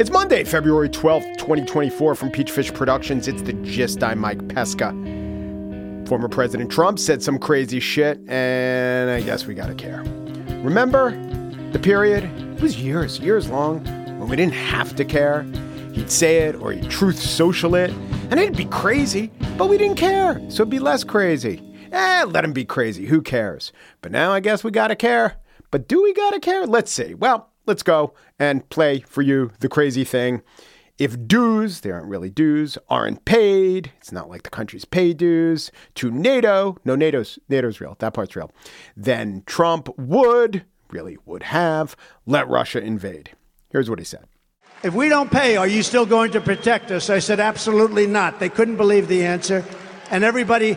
It's Monday, February 12th, 2024, from Peachfish Productions. It's the gist. I'm Mike Pesca. Former President Trump said some crazy shit, and I guess we gotta care. Remember the period? It was years, years long, when we didn't have to care. He'd say it or he'd truth social it, and it'd be crazy, but we didn't care, so it'd be less crazy. Eh, let him be crazy. Who cares? But now I guess we gotta care. But do we gotta care? Let's see. Well, let's go and play for you the crazy thing. If dues, they aren't really dues, aren't paid, it's not like the countries pay dues to NATO. No, NATO's NATO's real. That part's real. Then Trump would, really would have, let Russia invade. Here's what he said. If we don't pay, are you still going to protect us? I said, absolutely not. They couldn't believe the answer. And everybody,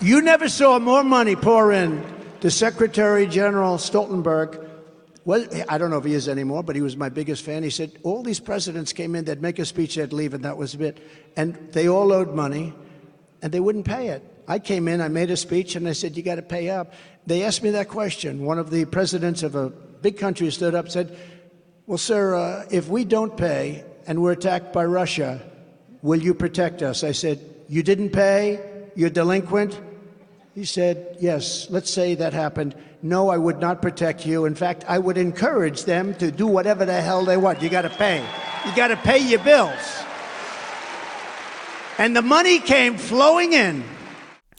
you never saw more money pour in to Secretary General Stoltenberg. Well, I don't know if he is anymore, but he was my biggest fan. He said, all these presidents came in, they'd make a speech, they'd leave, and that was it. And they all owed money, and they wouldn't pay it. I came in, I made a speech, and I said, you got to pay up. They asked me that question. One of the presidents of a big country stood up and said, well, sir, uh, if we don't pay and we're attacked by Russia, will you protect us? I said, You didn't pay? You're delinquent? He said, Yes, let's say that happened. No, I would not protect you. In fact, I would encourage them to do whatever the hell they want. You got to pay. You got to pay your bills. And the money came flowing in.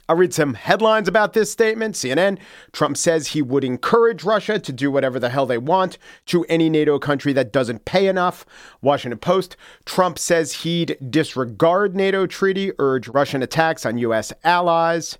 I'll read some headlines about this statement. CNN Trump says he would encourage Russia to do whatever the hell they want to any NATO country that doesn't pay enough. Washington Post Trump says he'd disregard NATO treaty, urge Russian attacks on U.S. allies.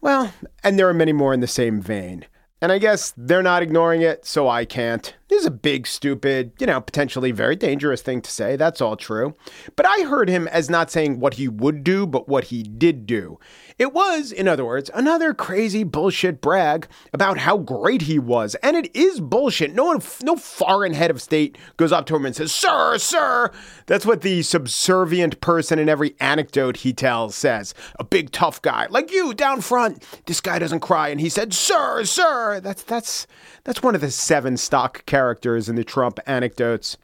Well, and there are many more in the same vein. And I guess they're not ignoring it, so I can't. Is a big, stupid, you know, potentially very dangerous thing to say. That's all true. But I heard him as not saying what he would do, but what he did do. It was, in other words, another crazy bullshit brag about how great he was. And it is bullshit. No one, no foreign head of state goes up to him and says, Sir, sir. That's what the subservient person in every anecdote he tells says. A big tough guy, like you down front. This guy doesn't cry. And he said, Sir, sir. That's that's that's one of the seven stock characters in the Trump anecdotes.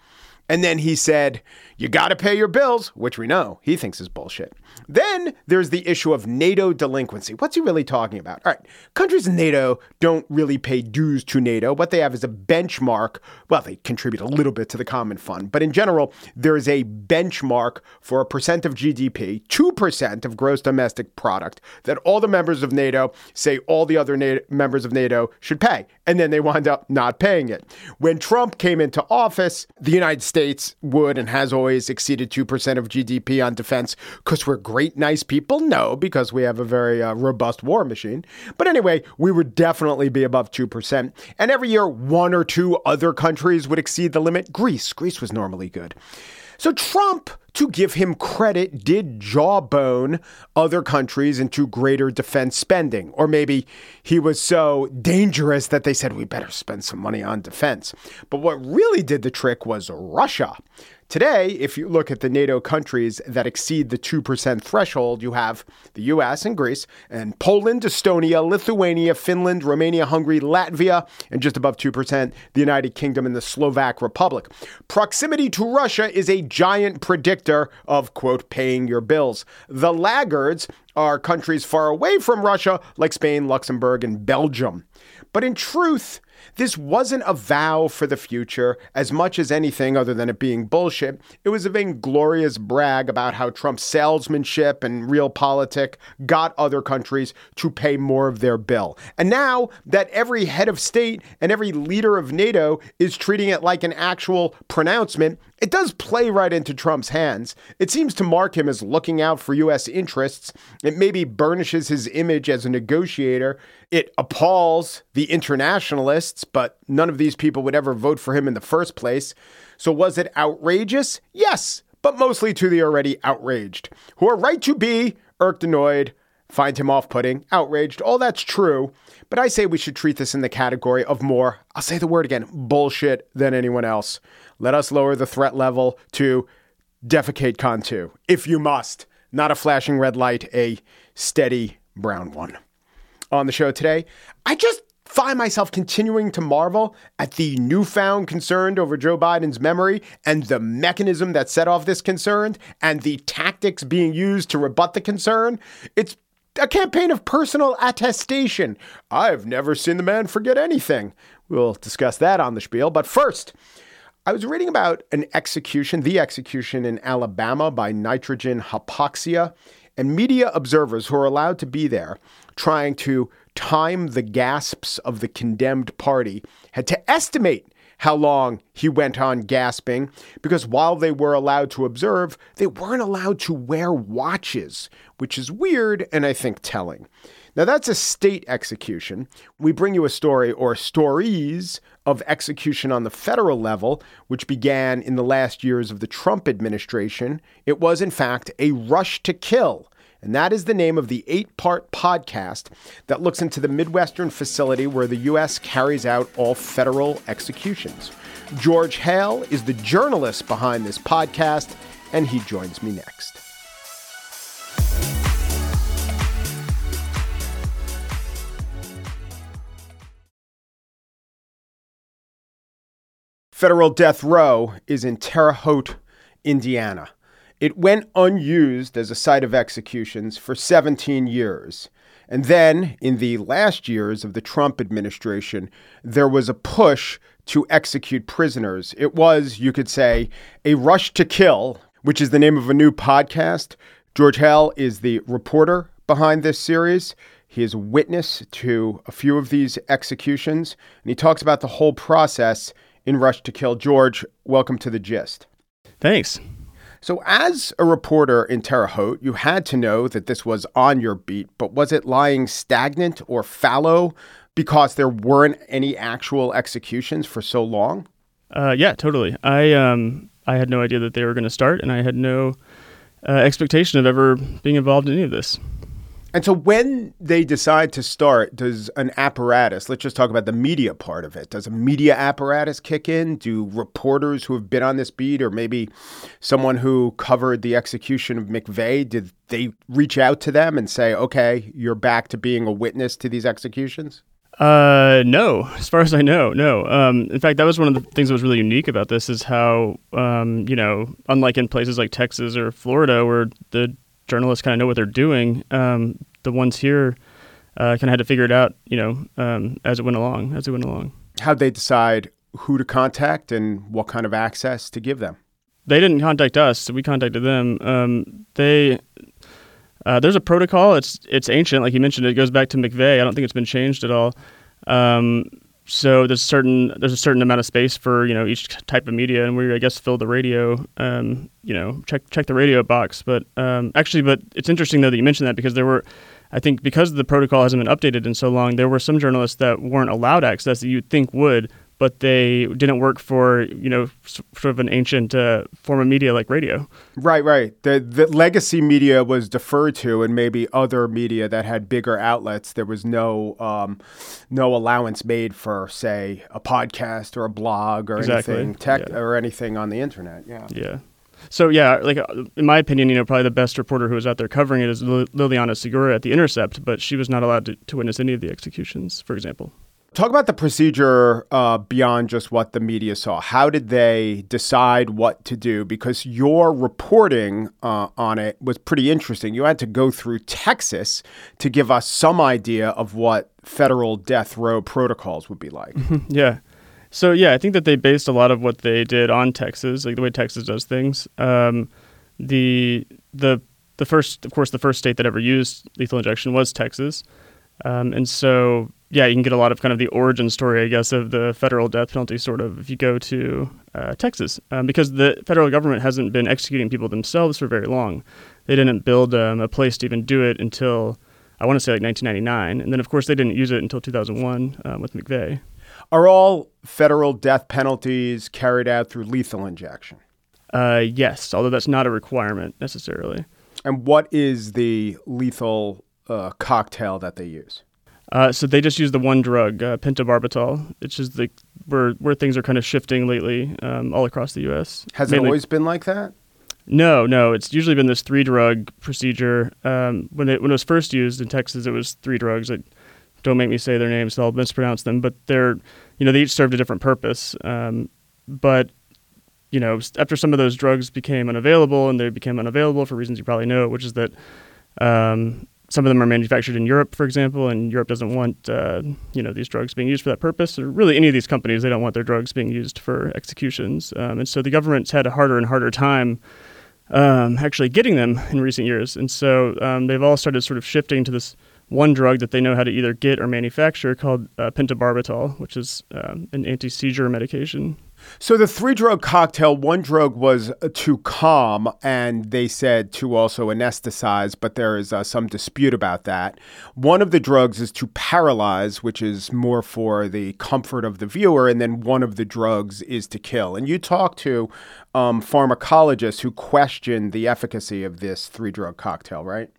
And then he said, You got to pay your bills, which we know he thinks is bullshit. Then there's the issue of NATO delinquency. What's he really talking about? All right, countries in NATO don't really pay dues to NATO. What they have is a benchmark. Well, they contribute a little bit to the common fund, but in general, there is a benchmark for a percent of GDP, 2% of gross domestic product, that all the members of NATO say all the other NATO members of NATO should pay. And then they wind up not paying it. When Trump came into office, the United States would and has always exceeded 2% of GDP on defense because we're great, nice people? No, because we have a very uh, robust war machine. But anyway, we would definitely be above 2%. And every year, one or two other countries would exceed the limit. Greece, Greece was normally good. So Trump, to give him credit, did jawbone other countries into greater defense spending. Or maybe he was so dangerous that they said, we better spend some money on defense. But what really did the trick was Russia. Today, if you look at the NATO countries that exceed the 2% threshold, you have the US and Greece, and Poland, Estonia, Lithuania, Finland, Romania, Hungary, Latvia, and just above 2%, the United Kingdom and the Slovak Republic. Proximity to Russia is a giant predictor of, quote, paying your bills. The laggards are countries far away from Russia, like Spain, Luxembourg, and Belgium. But in truth, this wasn't a vow for the future as much as anything other than it being bullshit. It was a vainglorious brag about how Trump's salesmanship and real realpolitik got other countries to pay more of their bill. And now that every head of state and every leader of NATO is treating it like an actual pronouncement, it does play right into Trump's hands. It seems to mark him as looking out for U.S. interests. It maybe burnishes his image as a negotiator. It appalls the internationalists, but none of these people would ever vote for him in the first place. So was it outrageous? Yes, but mostly to the already outraged, who are right to be irked, annoyed, find him off putting, outraged. All that's true. But I say we should treat this in the category of more, I'll say the word again, bullshit than anyone else. Let us lower the threat level to defecate con 2, if you must. Not a flashing red light, a steady brown one. On the show today, I just find myself continuing to marvel at the newfound concern over Joe Biden's memory and the mechanism that set off this concern and the tactics being used to rebut the concern. It's a campaign of personal attestation. I've never seen the man forget anything. We'll discuss that on the spiel. But first, I was reading about an execution, the execution in Alabama by nitrogen hypoxia, and media observers who are allowed to be there trying to time the gasps of the condemned party had to estimate how long he went on gasping because while they were allowed to observe, they weren't allowed to wear watches, which is weird and I think telling. Now, that's a state execution. We bring you a story or stories of execution on the federal level, which began in the last years of the Trump administration. It was, in fact, a rush to kill and that is the name of the eight part podcast that looks into the Midwestern facility where the U.S. carries out all federal executions. George Hale is the journalist behind this podcast, and he joins me next. Federal death row is in Terre Haute, Indiana. It went unused as a site of executions for 17 years. And then, in the last years of the Trump administration, there was a push to execute prisoners. It was, you could say, a rush to kill, which is the name of a new podcast. George Hale is the reporter behind this series. He is a witness to a few of these executions, and he talks about the whole process in Rush to Kill. George, welcome to the gist. Thanks. So, as a reporter in Terre Haute, you had to know that this was on your beat, but was it lying stagnant or fallow because there weren't any actual executions for so long? Uh, yeah, totally. I um, I had no idea that they were going to start, and I had no uh, expectation of ever being involved in any of this. And so when they decide to start, does an apparatus, let's just talk about the media part of it, does a media apparatus kick in? Do reporters who have been on this beat or maybe someone who covered the execution of McVeigh, did they reach out to them and say, okay, you're back to being a witness to these executions? Uh, no. As far as I know, no. Um, in fact, that was one of the things that was really unique about this is how, um, you know, unlike in places like Texas or Florida where the journalists kind of know what they're doing. Um, the ones here uh, kind of had to figure it out, you know, um, as it went along. As it went along. How'd they decide who to contact and what kind of access to give them? They didn't contact us, so we contacted them. Um, they uh, there's a protocol. It's it's ancient, like you mentioned. It goes back to McVeigh. I don't think it's been changed at all. Um, so there's certain there's a certain amount of space for you know each type of media, and we I guess fill the radio, um, you know, check check the radio box. But um, actually, but it's interesting though that you mentioned that because there were, I think because the protocol hasn't been updated in so long, there were some journalists that weren't allowed access that you'd think would, but they didn't work for you know sort of an ancient uh, form of media like radio. Right, right. The the legacy media was deferred to, and maybe other media that had bigger outlets. There was no um, no allowance made for, say, a podcast or a blog or exactly. anything tech yeah. or anything on the internet. Yeah. Yeah. So yeah, like uh, in my opinion, you know, probably the best reporter who was out there covering it is Liliana Segura at the Intercept, but she was not allowed to, to witness any of the executions, for example. Talk about the procedure uh, beyond just what the media saw. How did they decide what to do? Because your reporting uh, on it was pretty interesting. You had to go through Texas to give us some idea of what federal death row protocols would be like. yeah. So, yeah, I think that they based a lot of what they did on Texas, like the way Texas does things. Um, the, the, the first, of course, the first state that ever used lethal injection was Texas. Um, and so yeah, you can get a lot of kind of the origin story, I guess, of the federal death penalty, sort of, if you go to uh, Texas, um, because the federal government hasn't been executing people themselves for very long. They didn't build um, a place to even do it until I want to say like 1999, and then of course they didn't use it until 2001 um, with McVeigh. Are all federal death penalties carried out through lethal injection? Uh, yes, although that's not a requirement necessarily. And what is the lethal uh, cocktail that they use? Uh, so they just use the one drug, uh, pentobarbital. It's just the where where things are kind of shifting lately, um, all across the U.S. Has Mainly, it always been like that? No, no. It's usually been this three drug procedure. Um, when it when it was first used in Texas, it was three drugs. It don't make me say their names; I'll mispronounce them. But they're, you know, they each served a different purpose. Um, but you know, after some of those drugs became unavailable, and they became unavailable for reasons you probably know, which is that um, some of them are manufactured in Europe, for example, and Europe doesn't want uh, you know these drugs being used for that purpose. Or really, any of these companies, they don't want their drugs being used for executions, um, and so the government's had a harder and harder time um, actually getting them in recent years, and so um, they've all started sort of shifting to this one drug that they know how to either get or manufacture called uh, pentobarbital, which is um, an anti-seizure medication. So the three drug cocktail, one drug was to calm, and they said to also anesthetize, but there is uh, some dispute about that. One of the drugs is to paralyze, which is more for the comfort of the viewer, and then one of the drugs is to kill. And you talked to um, pharmacologists who questioned the efficacy of this three drug cocktail, right?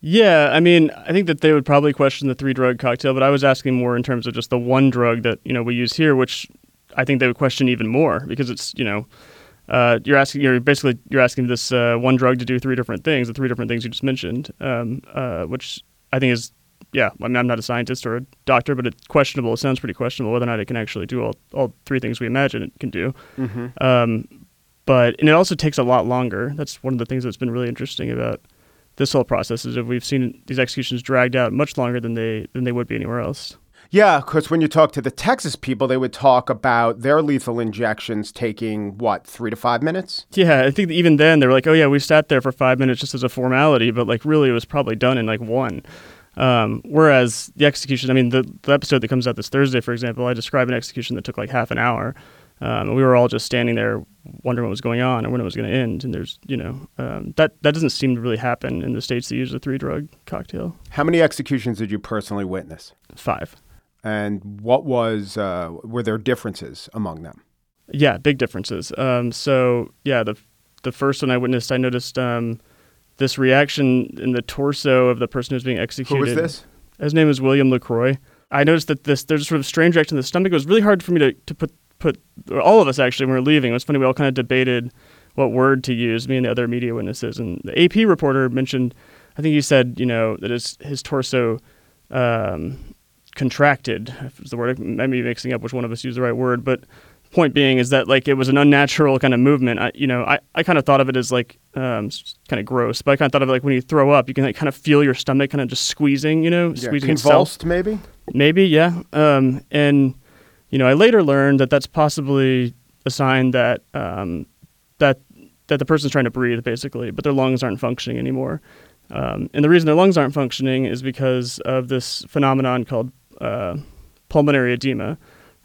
Yeah, I mean, I think that they would probably question the three drug cocktail, but I was asking more in terms of just the one drug that you know we use here, which I think they would question even more because it's you know uh, you're asking you're basically you're asking this uh, one drug to do three different things, the three different things you just mentioned, um, uh, which I think is yeah. I mean, I'm not a scientist or a doctor, but it's questionable. It sounds pretty questionable whether or not it can actually do all all three things we imagine it can do. Mm-hmm. Um, but and it also takes a lot longer. That's one of the things that's been really interesting about this whole process is that we've seen these executions dragged out much longer than they than they would be anywhere else. Yeah, because when you talk to the Texas people, they would talk about their lethal injections taking what three to five minutes. Yeah, I think even then they were like, "Oh yeah, we sat there for five minutes just as a formality," but like really, it was probably done in like one. Um, whereas the execution, I mean, the, the episode that comes out this Thursday, for example, I describe an execution that took like half an hour. Um, we were all just standing there wondering what was going on and when it was going to end. And there's, you know, um, that that doesn't seem to really happen in the states that use a three drug cocktail. How many executions did you personally witness? Five. And what was uh, were there differences among them? Yeah, big differences. Um, so yeah, the the first one I witnessed, I noticed um, this reaction in the torso of the person who's being executed. Who was this? His name is William LeCroy. I noticed that this there's a sort of strange reaction in the stomach. It was really hard for me to, to put put all of us actually when we were leaving. It was funny. We all kind of debated what word to use. Me and the other media witnesses, and the AP reporter mentioned. I think he said, you know, that his his torso um, contracted. Is the word? I might be mixing up which one of us used the right word, but point being is that like it was an unnatural kind of movement. I, you know, I, I kind of thought of it as like um, kind of gross, but I kind of thought of it like when you throw up, you can like kind of feel your stomach kind of just squeezing, you know, Yeah, squeezing convulsed, itself. maybe. Maybe, yeah. Um, and you know, I later learned that that's possibly a sign that um, that that the person's trying to breathe, basically, but their lungs aren't functioning anymore. Um, and the reason their lungs aren't functioning is because of this phenomenon called uh, pulmonary edema,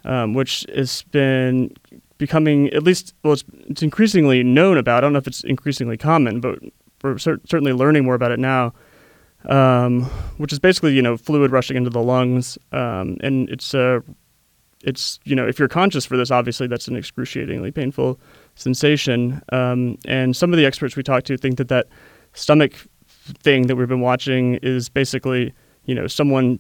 um, which has been becoming at least well, it's, it's increasingly known about. I don't know if it's increasingly common, but we're cer- certainly learning more about it now. Um, which is basically you know fluid rushing into the lungs, um, and it's uh, it's you know if you're conscious for this, obviously that's an excruciatingly painful sensation. Um, and some of the experts we talked to think that that stomach thing that we've been watching is basically you know someone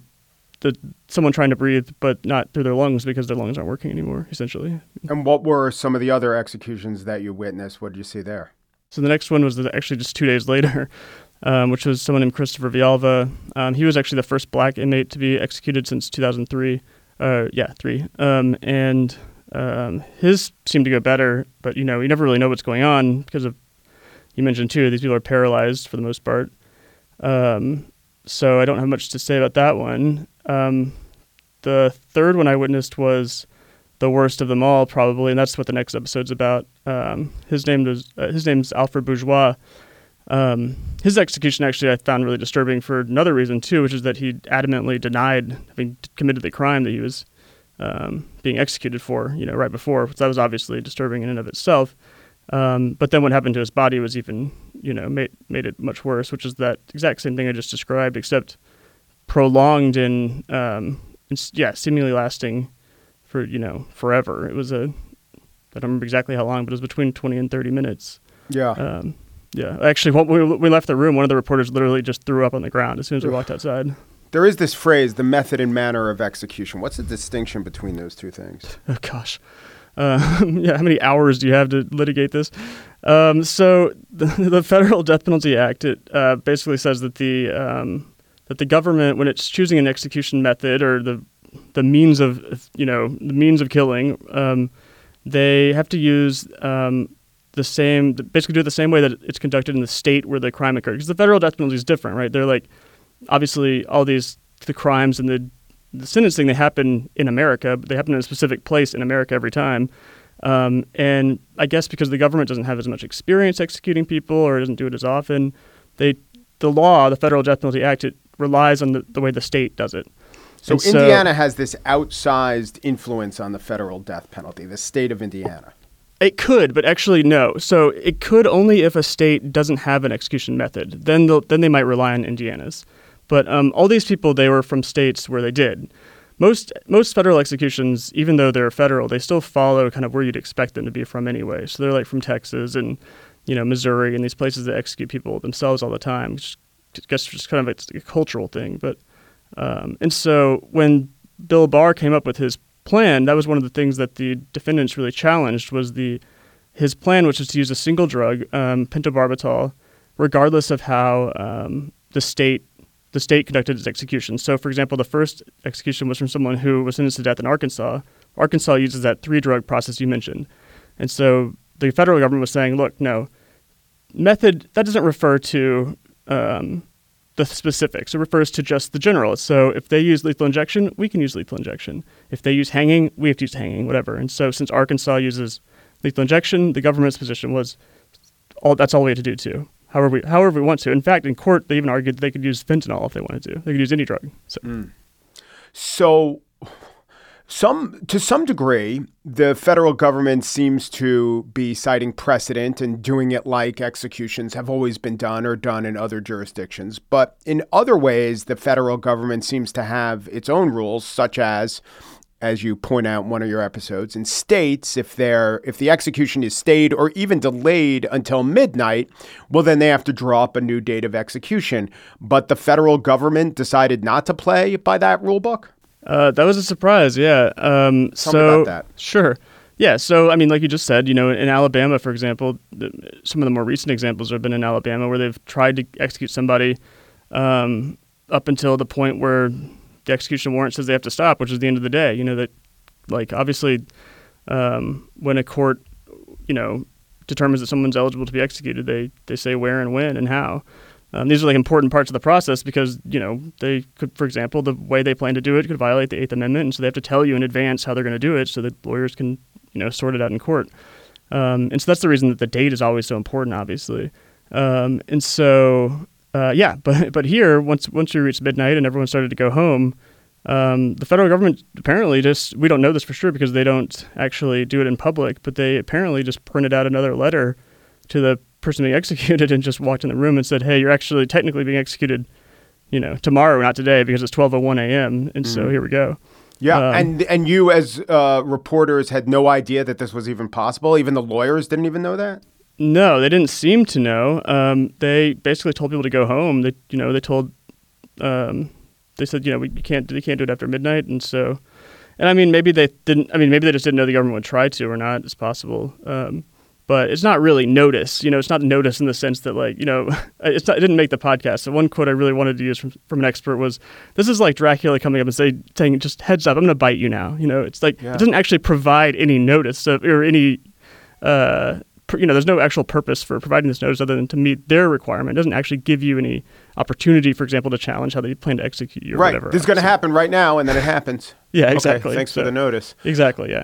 the someone trying to breathe but not through their lungs because their lungs aren't working anymore essentially And what were some of the other executions that you witnessed? What did you see there? so the next one was the, actually just two days later um, which was someone named christopher vialva um, he was actually the first black inmate to be executed since 2003 uh, yeah three um, and um, his seemed to go better but you know you never really know what's going on because of you mentioned too these people are paralyzed for the most part um, so I don't have much to say about that one. Um, the third one I witnessed was the worst of them all, probably, and that's what the next episode's about. Um, his name was uh, his name's Alfred Bourgeois. Um, his execution actually I found really disturbing for another reason too, which is that he adamantly denied having committed the crime that he was um, being executed for. You know, right before, so that was obviously disturbing in and of itself. Um, but then what happened to his body was even, you know, made made it much worse, which is that exact same thing I just described, except prolonged and, um, and yeah, seemingly lasting for you know forever. It was a, I don't remember exactly how long, but it was between twenty and thirty minutes. Yeah. Um, yeah, actually, when we, we left the room, one of the reporters literally just threw up on the ground as soon as we walked outside. there is this phrase, the method and manner of execution. What's the distinction between those two things? Oh gosh. Uh, yeah, how many hours do you have to litigate this? Um, so the, the Federal Death Penalty Act it uh, basically says that the um, that the government, when it's choosing an execution method or the the means of you know the means of killing, um, they have to use um, the same, basically do it the same way that it's conducted in the state where the crime occurred. Because the federal death penalty is different, right? They're like obviously all these the crimes and the the sentencing they happen in America, but they happen in a specific place in America every time. Um, and I guess because the government doesn't have as much experience executing people or doesn't do it as often, they the law, the Federal Death Penalty Act, it relies on the, the way the state does it. So and Indiana so, has this outsized influence on the federal death penalty, the state of Indiana. It could, but actually no. So it could only if a state doesn't have an execution method. Then then they might rely on Indiana's. But um, all these people, they were from states where they did. Most most federal executions, even though they're federal, they still follow kind of where you'd expect them to be from anyway. So they're like from Texas and you know Missouri and these places that execute people themselves all the time. I guess just kind of it's a cultural thing. But um, and so when Bill Barr came up with his plan, that was one of the things that the defendants really challenged was the his plan, which was to use a single drug, um, pentobarbital, regardless of how um, the state the state conducted its execution. So, for example, the first execution was from someone who was sentenced to death in Arkansas. Arkansas uses that three drug process you mentioned. And so the federal government was saying, look, no, method, that doesn't refer to um, the specifics. It refers to just the general. So if they use lethal injection, we can use lethal injection. If they use hanging, we have to use hanging, whatever. And so since Arkansas uses lethal injection, the government's position was all that's all we had to do too however we however we want to. In fact, in court, they even argued they could use fentanyl if they wanted to. They could use any drug. So, mm. so some to some degree, the federal government seems to be citing precedent and doing it like executions have always been done or done in other jurisdictions. But in other ways, the federal government seems to have its own rules, such as as you point out in one of your episodes, in states, if they're if the execution is stayed or even delayed until midnight, well, then they have to draw up a new date of execution. But the federal government decided not to play by that rule book. Uh, that was a surprise, yeah. Um, Tell so, me about that. Sure. Yeah, so I mean, like you just said, you know, in Alabama, for example, some of the more recent examples have been in Alabama where they've tried to execute somebody um, up until the point where the execution warrant says they have to stop, which is the end of the day. You know that, like obviously, um, when a court, you know, determines that someone's eligible to be executed, they they say where and when and how. Um, these are like important parts of the process because you know they could, for example, the way they plan to do it could violate the Eighth Amendment, and so they have to tell you in advance how they're going to do it, so that lawyers can you know sort it out in court. Um, and so that's the reason that the date is always so important, obviously. Um, and so uh, yeah, but but here once once we reached midnight and everyone started to go home, um, the federal government apparently just we don't know this for sure because they don't actually do it in public, but they apparently just printed out another letter to the person being executed and just walked in the room and said, "Hey, you're actually technically being executed, you know, tomorrow, not today, because it's 12:01 a.m." And mm-hmm. so here we go. Yeah, um, and and you as uh, reporters had no idea that this was even possible. Even the lawyers didn't even know that. No, they didn't seem to know. Um, they basically told people to go home. They, you know, they told, um, they said, you know, we can't, they can't do it after midnight, and so, and I mean, maybe they didn't. I mean, maybe they just didn't know the government would try to or not. It's possible, um, but it's not really notice. You know, it's not notice in the sense that, like, you know, it's not, it didn't make the podcast. So one quote I really wanted to use from from an expert was, "This is like Dracula coming up and say, saying, just heads up, I'm going to bite you now." You know, it's like yeah. it doesn't actually provide any notice of, or any. Uh, you know, there's no actual purpose for providing this notice other than to meet their requirement. It doesn't actually give you any opportunity, for example, to challenge how they plan to execute you or right. whatever. This is going to happen right now, and then it happens. yeah, exactly. Okay, thanks so, for the notice. Exactly, yeah.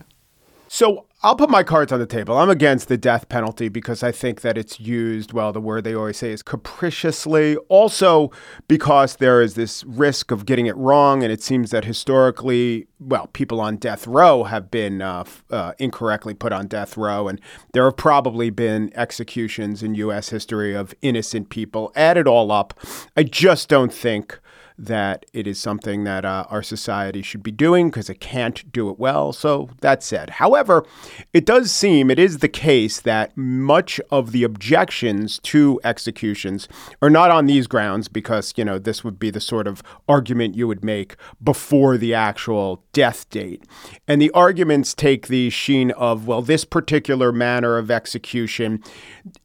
So I'll put my cards on the table. I'm against the death penalty because I think that it's used, well, the word they always say is capriciously. Also, because there is this risk of getting it wrong. And it seems that historically, well, people on death row have been uh, uh, incorrectly put on death row. And there have probably been executions in U.S. history of innocent people. Add it all up. I just don't think that it is something that uh, our society should be doing because it can't do it well. So that said, however, it does seem it is the case that much of the objections to executions are not on these grounds because, you know, this would be the sort of argument you would make before the actual death date. And the arguments take the sheen of, well, this particular manner of execution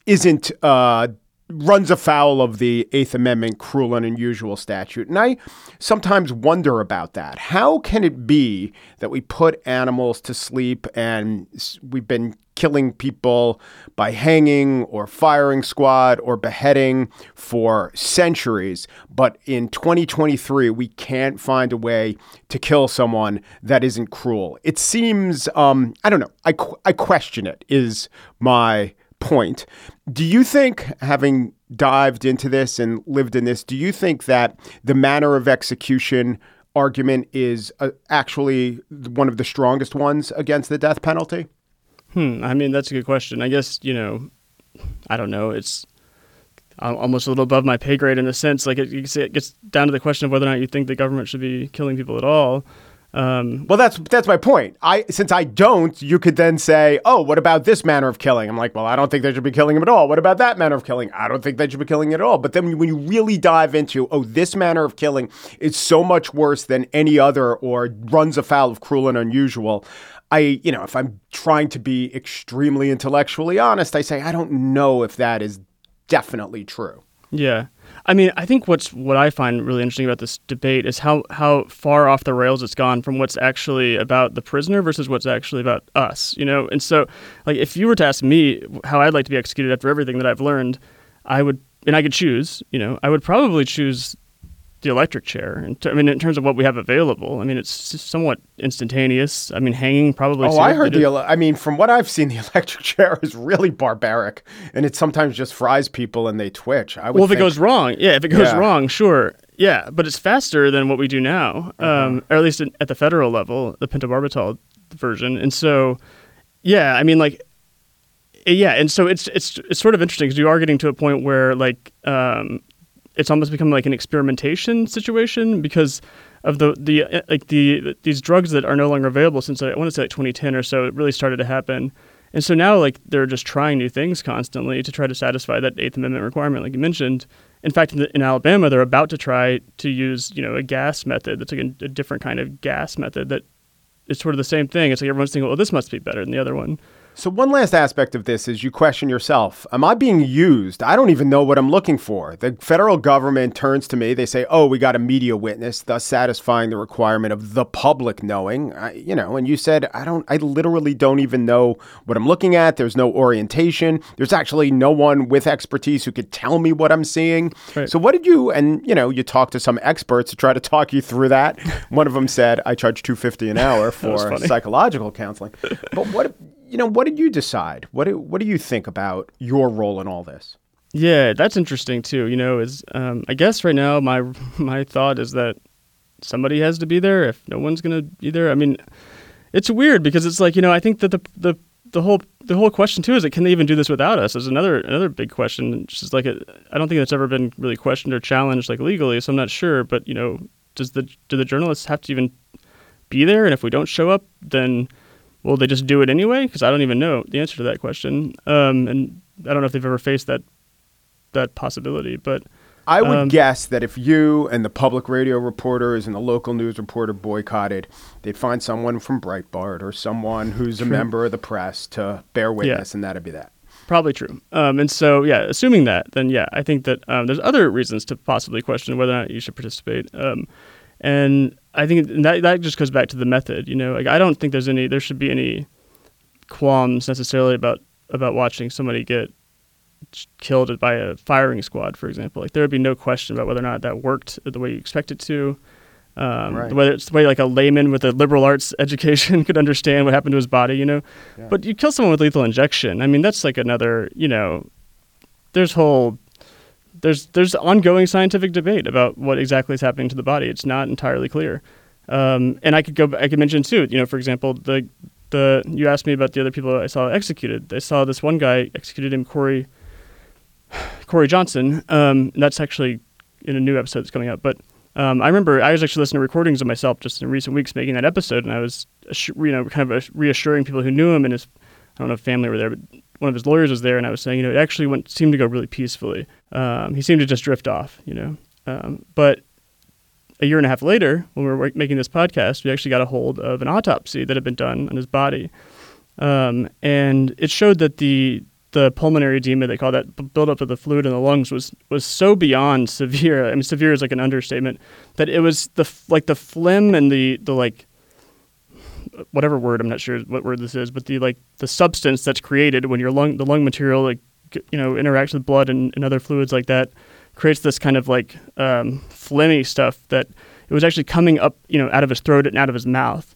isn't uh, runs afoul of the Eighth Amendment cruel and unusual statute. And I sometimes wonder about that. How can it be that we put animals to sleep and we've been killing people by hanging or firing squad or beheading for centuries, but in 2023 we can't find a way to kill someone that isn't cruel? It seems, um, I don't know, I, I question it, is my point. Do you think, having dived into this and lived in this, do you think that the manner of execution argument is uh, actually one of the strongest ones against the death penalty? Hmm. I mean, that's a good question. I guess you know, I don't know. It's almost a little above my pay grade in a sense. Like it, it gets down to the question of whether or not you think the government should be killing people at all. Um, well, that's that's my point. I since I don't, you could then say, "Oh, what about this manner of killing?" I'm like, "Well, I don't think they should be killing him at all." What about that manner of killing? I don't think they should be killing at all. But then when you really dive into, "Oh, this manner of killing is so much worse than any other," or runs afoul of cruel and unusual. I, you know, if I'm trying to be extremely intellectually honest, I say I don't know if that is definitely true. Yeah. I mean, I think what's what I find really interesting about this debate is how how far off the rails it's gone from what's actually about the prisoner versus what's actually about us, you know. And so, like, if you were to ask me how I'd like to be executed after everything that I've learned, I would, and I could choose, you know, I would probably choose the electric chair. And I mean, in terms of what we have available, I mean, it's somewhat instantaneous. I mean, hanging probably. Oh, I heard the. Ele- I mean, from what I've seen, the electric chair is really barbaric, and it sometimes just fries people and they twitch. I well, if think. it goes wrong, yeah, if it goes yeah. wrong, sure, yeah, but it's faster than what we do now, uh-huh. um, or at least at the federal level, the pentobarbital version, and so, yeah, I mean, like yeah, and so it's it's it's sort of interesting because you are getting to a point where like um, it's almost become like an experimentation situation because of the the uh, like the these drugs that are no longer available since I want to say like 2010 or so it really started to happen. And so now like they're just trying new things constantly to try to satisfy that 8th amendment requirement like you mentioned. In fact in, the, in Alabama they're about to try to use, you know, a gas method that's like a, a different kind of gas method that is sort of the same thing. It's like everyone's thinking, well, this must be better than the other one. So, one last aspect of this is you question yourself Am I being used? I don't even know what I'm looking for. The federal government turns to me, they say, Oh, we got a media witness, thus satisfying the requirement of the public knowing. I, you know, and you said, I don't, I literally don't even know what I'm looking at. There's no orientation. There's actually no one with expertise who could tell me what I'm seeing. Right. So, what did you, and you know, you talked to some experts to try to talk you through that. one of them said, I charge 250 an hour for psychological counseling. But what, you know, what did you decide? What do, what do you think about your role in all this? Yeah, that's interesting too. You know, is um, I guess right now my my thought is that somebody has to be there. If no one's gonna be there, I mean, it's weird because it's like you know I think that the the the whole the whole question too is that can they even do this without us? Is another another big question. Just like it, I don't think that's ever been really questioned or challenged like legally, so I'm not sure. But you know, does the do the journalists have to even be there? And if we don't show up, then will they just do it anyway? Because I don't even know the answer to that question. Um, and I don't know if they've ever faced that that possibility. But I would um, guess that if you and the public radio reporters and the local news reporter boycotted, they'd find someone from Breitbart or someone who's true. a member of the press to bear witness, yeah. and that'd be that. Probably true. Um, and so, yeah, assuming that, then yeah, I think that um, there's other reasons to possibly question whether or not you should participate. Um, and I think that that just goes back to the method. You know, like I don't think there's any there should be any qualms necessarily about about watching somebody get killed by a firing squad, for example. Like there would be no question about whether or not that worked the way you expect it to. Um, right. Whether it's the way like a layman with a liberal arts education could understand what happened to his body, you know. Yeah. But you kill someone with lethal injection. I mean, that's like another, you know. There's whole there's there's ongoing scientific debate about what exactly is happening to the body. It's not entirely clear. Um, and I could go. I could mention too. You know, for example, the the you asked me about the other people I saw executed. I saw this one guy executed named Corey Corey Johnson. Um, that's actually in a new episode that's coming up. But um, I remember I was actually listening to recordings of myself just in recent weeks making that episode, and I was you know kind of reassuring people who knew him and his I don't know if family were there, but one of his lawyers was there, and I was saying, you know, it actually went seemed to go really peacefully. Um, he seemed to just drift off, you know. Um, but a year and a half later, when we were making this podcast, we actually got a hold of an autopsy that had been done on his body, um, and it showed that the the pulmonary edema they call that buildup of the fluid in the lungs was was so beyond severe. I mean, severe is like an understatement. That it was the like the phlegm and the the like whatever word I'm not sure what word this is, but the like the substance that's created when your lung the lung material like you know interacts with blood and, and other fluids like that creates this kind of like um, phlegmy stuff that it was actually coming up you know out of his throat and out of his mouth.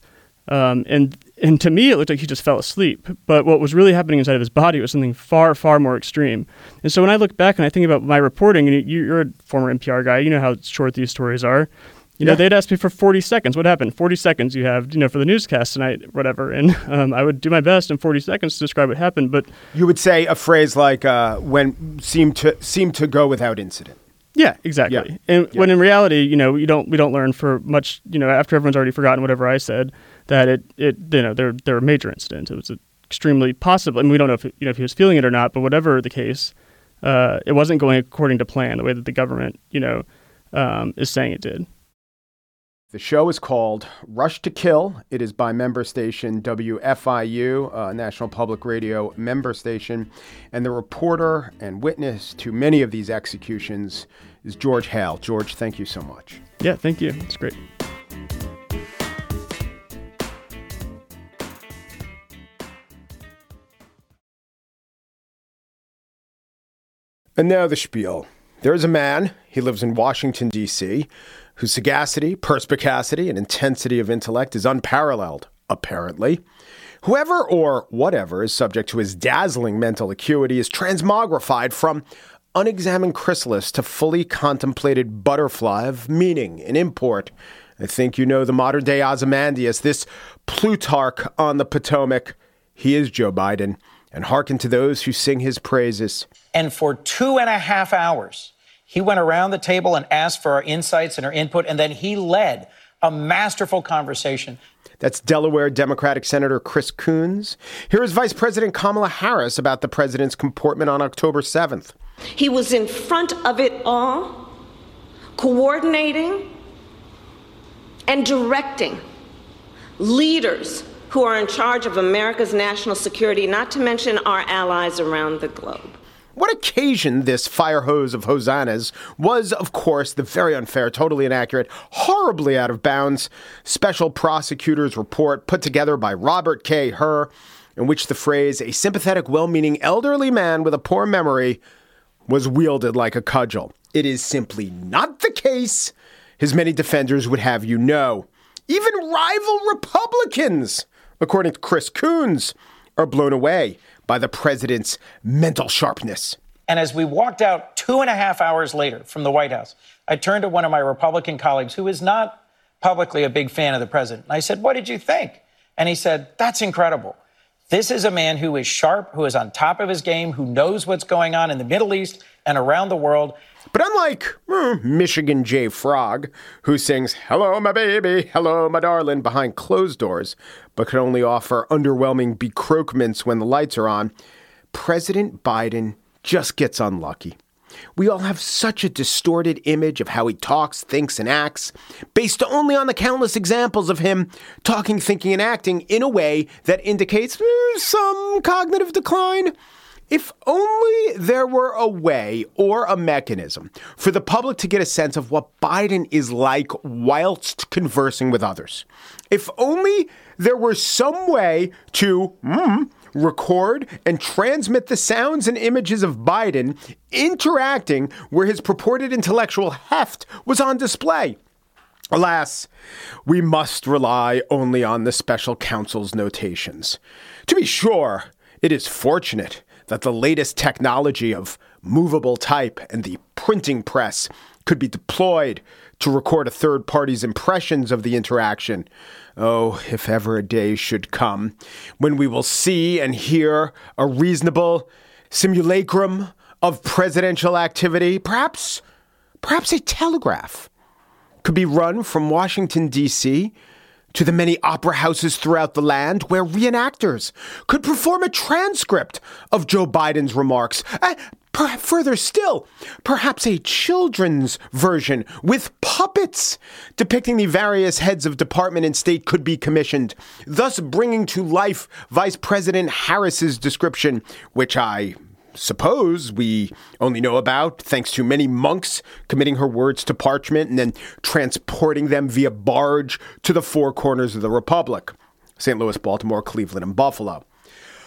Um, and and to me, it looked like he just fell asleep. But what was really happening inside of his body was something far, far more extreme. And so when I look back and I think about my reporting, and you're a former NPR guy, you know how short these stories are. You know, they'd ask me for 40 seconds. What happened? 40 seconds you have, you know, for the newscast tonight, whatever. And um, I would do my best in 40 seconds to describe what happened. But you would say a phrase like uh, "when seemed to seem to go without incident." Yeah, exactly. Yeah. And yeah. when in reality, you know, you don't we don't learn for much. You know, after everyone's already forgotten whatever I said, that it it you know there there were major incidents. It was extremely possible. I mean, we don't know if you know if he was feeling it or not, but whatever the case, uh, it wasn't going according to plan the way that the government you know um, is saying it did. The show is called Rush to Kill. It is by member station WFIU, uh, National Public Radio member station. And the reporter and witness to many of these executions is George Hale. George, thank you so much. Yeah, thank you. It's great. And now the spiel. There is a man, he lives in Washington, D.C., whose sagacity, perspicacity, and intensity of intellect is unparalleled, apparently. Whoever or whatever is subject to his dazzling mental acuity is transmogrified from unexamined chrysalis to fully contemplated butterfly of meaning and import. I think you know the modern day Ozymandias, this Plutarch on the Potomac. He is Joe Biden, and hearken to those who sing his praises. And for two and a half hours, he went around the table and asked for our insights and our input, and then he led a masterful conversation. That's Delaware Democratic Senator Chris Coons. Here is Vice President Kamala Harris about the president's comportment on October 7th. He was in front of it all, coordinating and directing leaders who are in charge of America's national security, not to mention our allies around the globe. What occasioned this fire hose of hosannas was, of course, the very unfair, totally inaccurate, horribly out of bounds special prosecutor's report put together by Robert K. Hur, in which the phrase, a sympathetic, well meaning elderly man with a poor memory, was wielded like a cudgel. It is simply not the case, his many defenders would have you know. Even rival Republicans, according to Chris Coons, are blown away by the president's mental sharpness. And as we walked out two and a half hours later from the White House, I turned to one of my Republican colleagues who is not publicly a big fan of the president. And I said, What did you think? And he said, That's incredible. This is a man who is sharp, who is on top of his game, who knows what's going on in the Middle East and around the world. But unlike mm, Michigan J. Frog, who sings Hello, my baby, hello, my darling behind closed doors, but can only offer underwhelming becroakments when the lights are on, President Biden just gets unlucky. We all have such a distorted image of how he talks, thinks, and acts, based only on the countless examples of him talking, thinking, and acting in a way that indicates mm, some cognitive decline. If only there were a way or a mechanism for the public to get a sense of what Biden is like whilst conversing with others. If only there were some way to mm, record and transmit the sounds and images of Biden interacting where his purported intellectual heft was on display. Alas, we must rely only on the special counsel's notations. To be sure, it is fortunate that the latest technology of movable type and the printing press could be deployed to record a third party's impressions of the interaction. Oh, if ever a day should come when we will see and hear a reasonable simulacrum of presidential activity, perhaps, perhaps a telegraph could be run from Washington, D.C to the many opera houses throughout the land where reenactors could perform a transcript of Joe Biden's remarks. Uh, per- further still, perhaps a children's version with puppets depicting the various heads of department and state could be commissioned, thus bringing to life Vice President Harris's description, which I suppose we only know about thanks to many monks committing her words to parchment and then transporting them via barge to the four corners of the Republic St. Louis, Baltimore, Cleveland, and Buffalo.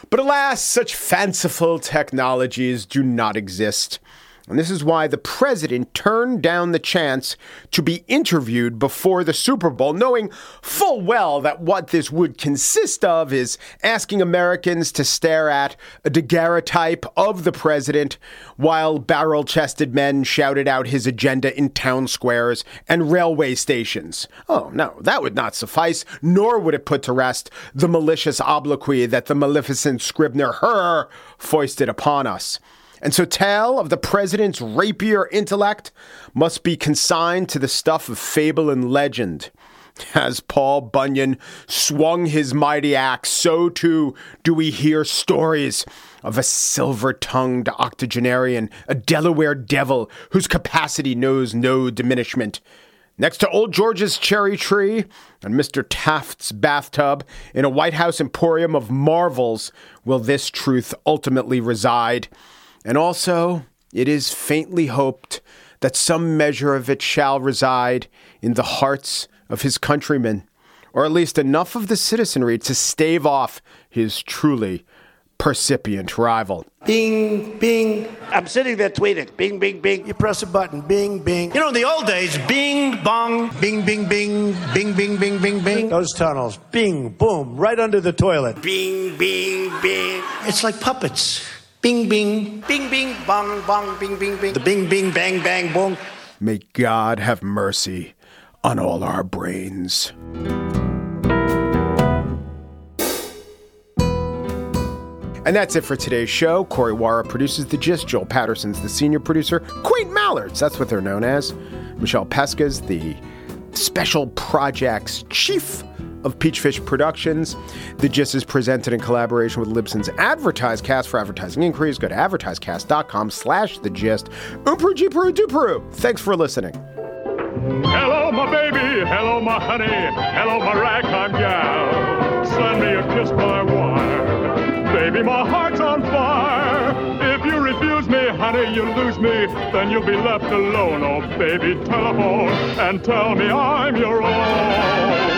But alas, such fanciful technologies do not exist. And this is why the president turned down the chance to be interviewed before the Super Bowl, knowing full well that what this would consist of is asking Americans to stare at a daguerreotype of the president while barrel chested men shouted out his agenda in town squares and railway stations. Oh, no, that would not suffice, nor would it put to rest the malicious obloquy that the maleficent Scribner Hur foisted upon us. And so, tale of the president's rapier intellect must be consigned to the stuff of fable and legend. As Paul Bunyan swung his mighty axe, so too do we hear stories of a silver tongued octogenarian, a Delaware devil whose capacity knows no diminishment. Next to Old George's cherry tree and Mr. Taft's bathtub, in a White House emporium of marvels, will this truth ultimately reside. And also, it is faintly hoped that some measure of it shall reside in the hearts of his countrymen, or at least enough of the citizenry to stave off his truly percipient rival. Bing, bing. I'm sitting there tweeting. Bing, bing, bing. You press a button. Bing, bing. You know, in the old days, bing, bong. Bing, bing, bing. Bing, bing, bing, bing, bing. Those tunnels. Bing, boom. Right under the toilet. Bing, bing, bing. It's like puppets. Bing, bing, bing, bing, bong, bong, bing, bing, bing. The bing, bing, bang, bang, boom. May God have mercy on all our brains. And that's it for today's show. Corey Wara produces The Gist. Joel Patterson's the senior producer. Quaint Mallards, that's what they're known as. Michelle Pesca's the special projects chief of Peachfish Productions. The Gist is presented in collaboration with Libsyn's AdvertiseCast. For advertising inquiries, go to advertisecast.com slash the gist. Oomperu Jeeperu Dooperu. Thanks for listening. Hello, my baby. Hello, my honey. Hello, my ragtime gal. Send me a kiss by wire. Baby, my heart's on fire. If you refuse me, honey, you lose me. Then you'll be left alone. Oh, baby, telephone and tell me I'm your own.